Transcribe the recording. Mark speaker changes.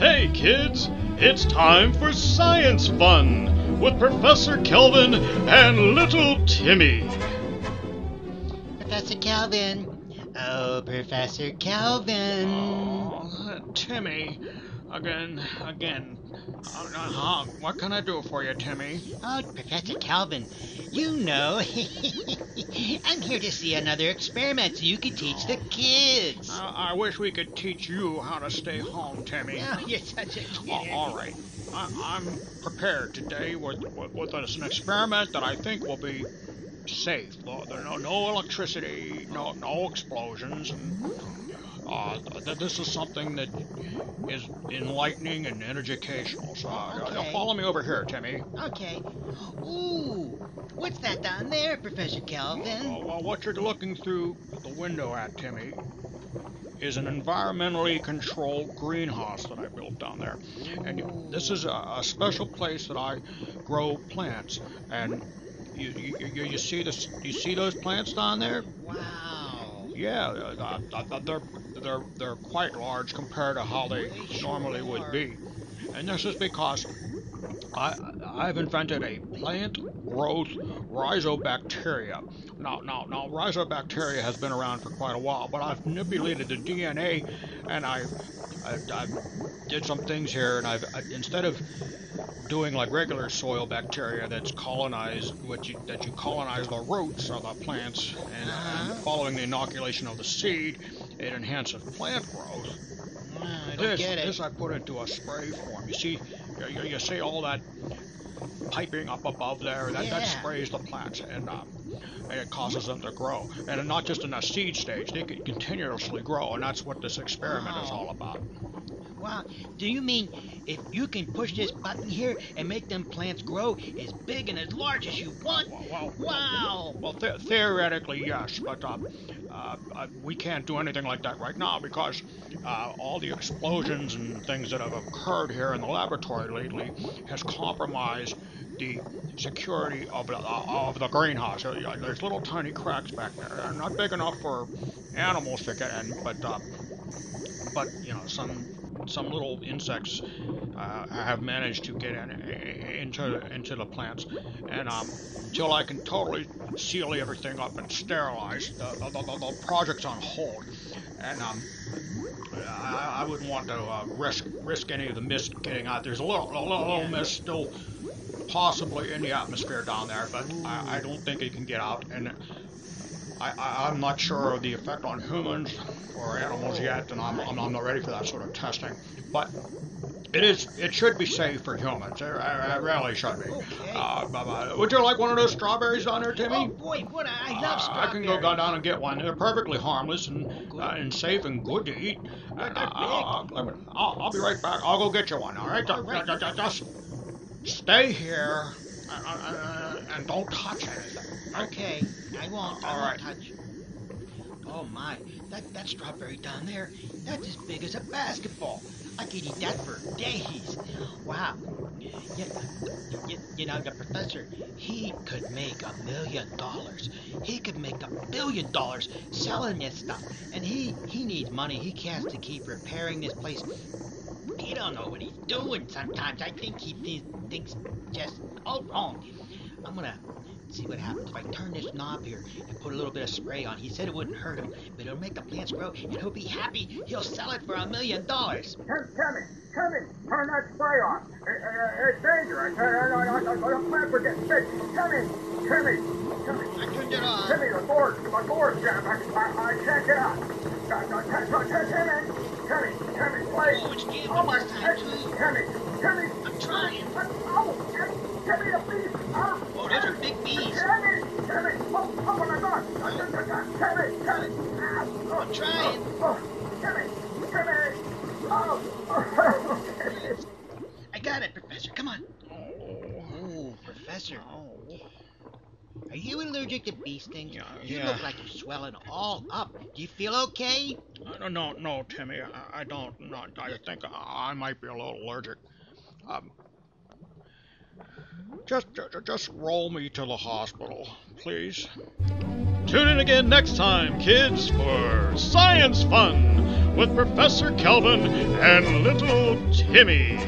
Speaker 1: Hey kids, it's time for science fun with Professor Kelvin and little Timmy.
Speaker 2: Professor Kelvin. Oh, Professor Kelvin.
Speaker 3: Oh, Timmy, again, again. Uh, uh, what can I do for you, Timmy?
Speaker 2: Oh, Professor Calvin, you know, I'm here to see another experiment so you can teach the kids.
Speaker 3: Uh, I wish we could teach you how to stay home, Timmy.
Speaker 2: Oh, you're such a kid.
Speaker 3: All right. I, I'm prepared today with, with, with an experiment that I think will be safe. No, no, no electricity, no, no explosions. And, uh, th- this is something that is enlightening and educational. So uh,
Speaker 2: Okay.
Speaker 3: follow me over here, Timmy.
Speaker 2: Okay. Ooh, what's that down there, Professor Calvin?
Speaker 3: Well, well, what you're looking through the window at, Timmy, is an environmentally controlled greenhouse that I built down there. And you- this is a, a special place that I grow plants. And you, you, you, you see this? You see those plants down there?
Speaker 2: Wow.
Speaker 3: Yeah, uh, uh, they're they're they're quite large compared to how They normally would be. And this is because I I've invented a plant growth rhizobacteria. Now now now rhizobacteria has been around for quite a while, but I've manipulated the DNA and I I, I did some things here, and I've I, instead of doing like regular soil bacteria that's colonized what you that you colonize the roots of the plants and, and following the inoculation of the seed it enhances plant growth
Speaker 2: I don't
Speaker 3: this,
Speaker 2: get it.
Speaker 3: this I put into a spray form. You see, you, you, you see all that piping up above there. That, that sprays the plants and, um, and it causes them to grow. And not just in a seed stage; they can continuously grow, and that's what this experiment is all about.
Speaker 2: Wow. Do you mean if you can push this button here and make them plants grow as big and as large as you want?
Speaker 3: Well,
Speaker 2: Wow.
Speaker 3: well, th- theoretically, yes, but um, uh, uh, we can't do anything like that right now because uh, all the explosions and things that have occurred here in the laboratory lately has compromised the security of the, uh, of the greenhouse. Uh, There's little tiny cracks back there. They're not big enough for animals to get in, but uh, but you know some some little insects uh, have managed to get in into into the plants, and um, until I can totally seal everything up and sterilize, the, the, the, the project's on hold, and um, I, I wouldn't want to uh, risk risk any of the mist getting out. There's a little a little, little mist still possibly in the atmosphere down there, but I, I don't think it can get out, and I, I, I'm not sure of the effect on humans or animals yet, and I'm, I'm, I'm not ready for that sort of testing. But it is it should be safe for humans. It, it, really should be.
Speaker 2: Okay.
Speaker 3: Uh, uh, would you like one of those strawberries down there, Timmy?
Speaker 2: Oh boy, what I I love
Speaker 3: Uh,
Speaker 2: strawberries.
Speaker 3: I can go go down and get one. They're perfectly harmless and uh, and safe and good to eat. And,
Speaker 2: they're
Speaker 3: uh, I'll, I'll, I'll- be right back. I'll go get you one. All right.
Speaker 2: All right.
Speaker 3: Just stay here uh, uh, and don't touch anything.
Speaker 2: Okay, I won't. I
Speaker 3: All
Speaker 2: won't
Speaker 3: right.
Speaker 2: touch. Oh my, that that strawberry down there, that's as big as a basketball. I could eat that for days. Wow. You, you, you know, the professor, he could make a million dollars. He could make a billion dollars selling this stuff. And he he needs money. He has to keep repairing this place. He don't know what he's doing sometimes. I think he thi- thinks just all wrong. I'm gonna see what happens if I turn this knob here and put a little bit of spray on. He said it wouldn't hurt him, but it'll make the plants grow, and he'll be happy. He'll sell it for a million dollars.
Speaker 4: Tim, Timmy, Timmy, turn that spray on. It, it, it's dangerous. The plants are getting sick. Timmy, Timmy, Timmy,
Speaker 2: I turned it on.
Speaker 4: Timmy, the door's, the door's jammed. I, I, I can't get out. Tim- Tim- Timmy, Timmy, Timmy, please.
Speaker 2: Oh, it's jammed
Speaker 4: Oh, my,
Speaker 2: this time, too.
Speaker 4: Timmy, Timmy.
Speaker 2: I'm trying.
Speaker 4: Oh, Tim- Timmy, the bees. Oh,
Speaker 2: Oh, those are big bees.
Speaker 4: Timmy, Timmy, oh, oh my God. Timmy, Timmy. Oh,
Speaker 2: I'm trying.
Speaker 4: Oh, Timmy, Timmy. Oh,
Speaker 2: I got it, Professor. Come on. Oh, Professor. Are you allergic to bee stings?
Speaker 3: Yeah,
Speaker 2: you
Speaker 3: yeah.
Speaker 2: look like you're swelling all up. Do you feel okay?
Speaker 3: Uh, no, no, Timmy, I, I don't. No, I think I, I might be a little allergic. Um, just, just, just roll me to the hospital, please.
Speaker 1: Tune in again next time, kids, for Science Fun with Professor Kelvin and Little Timmy.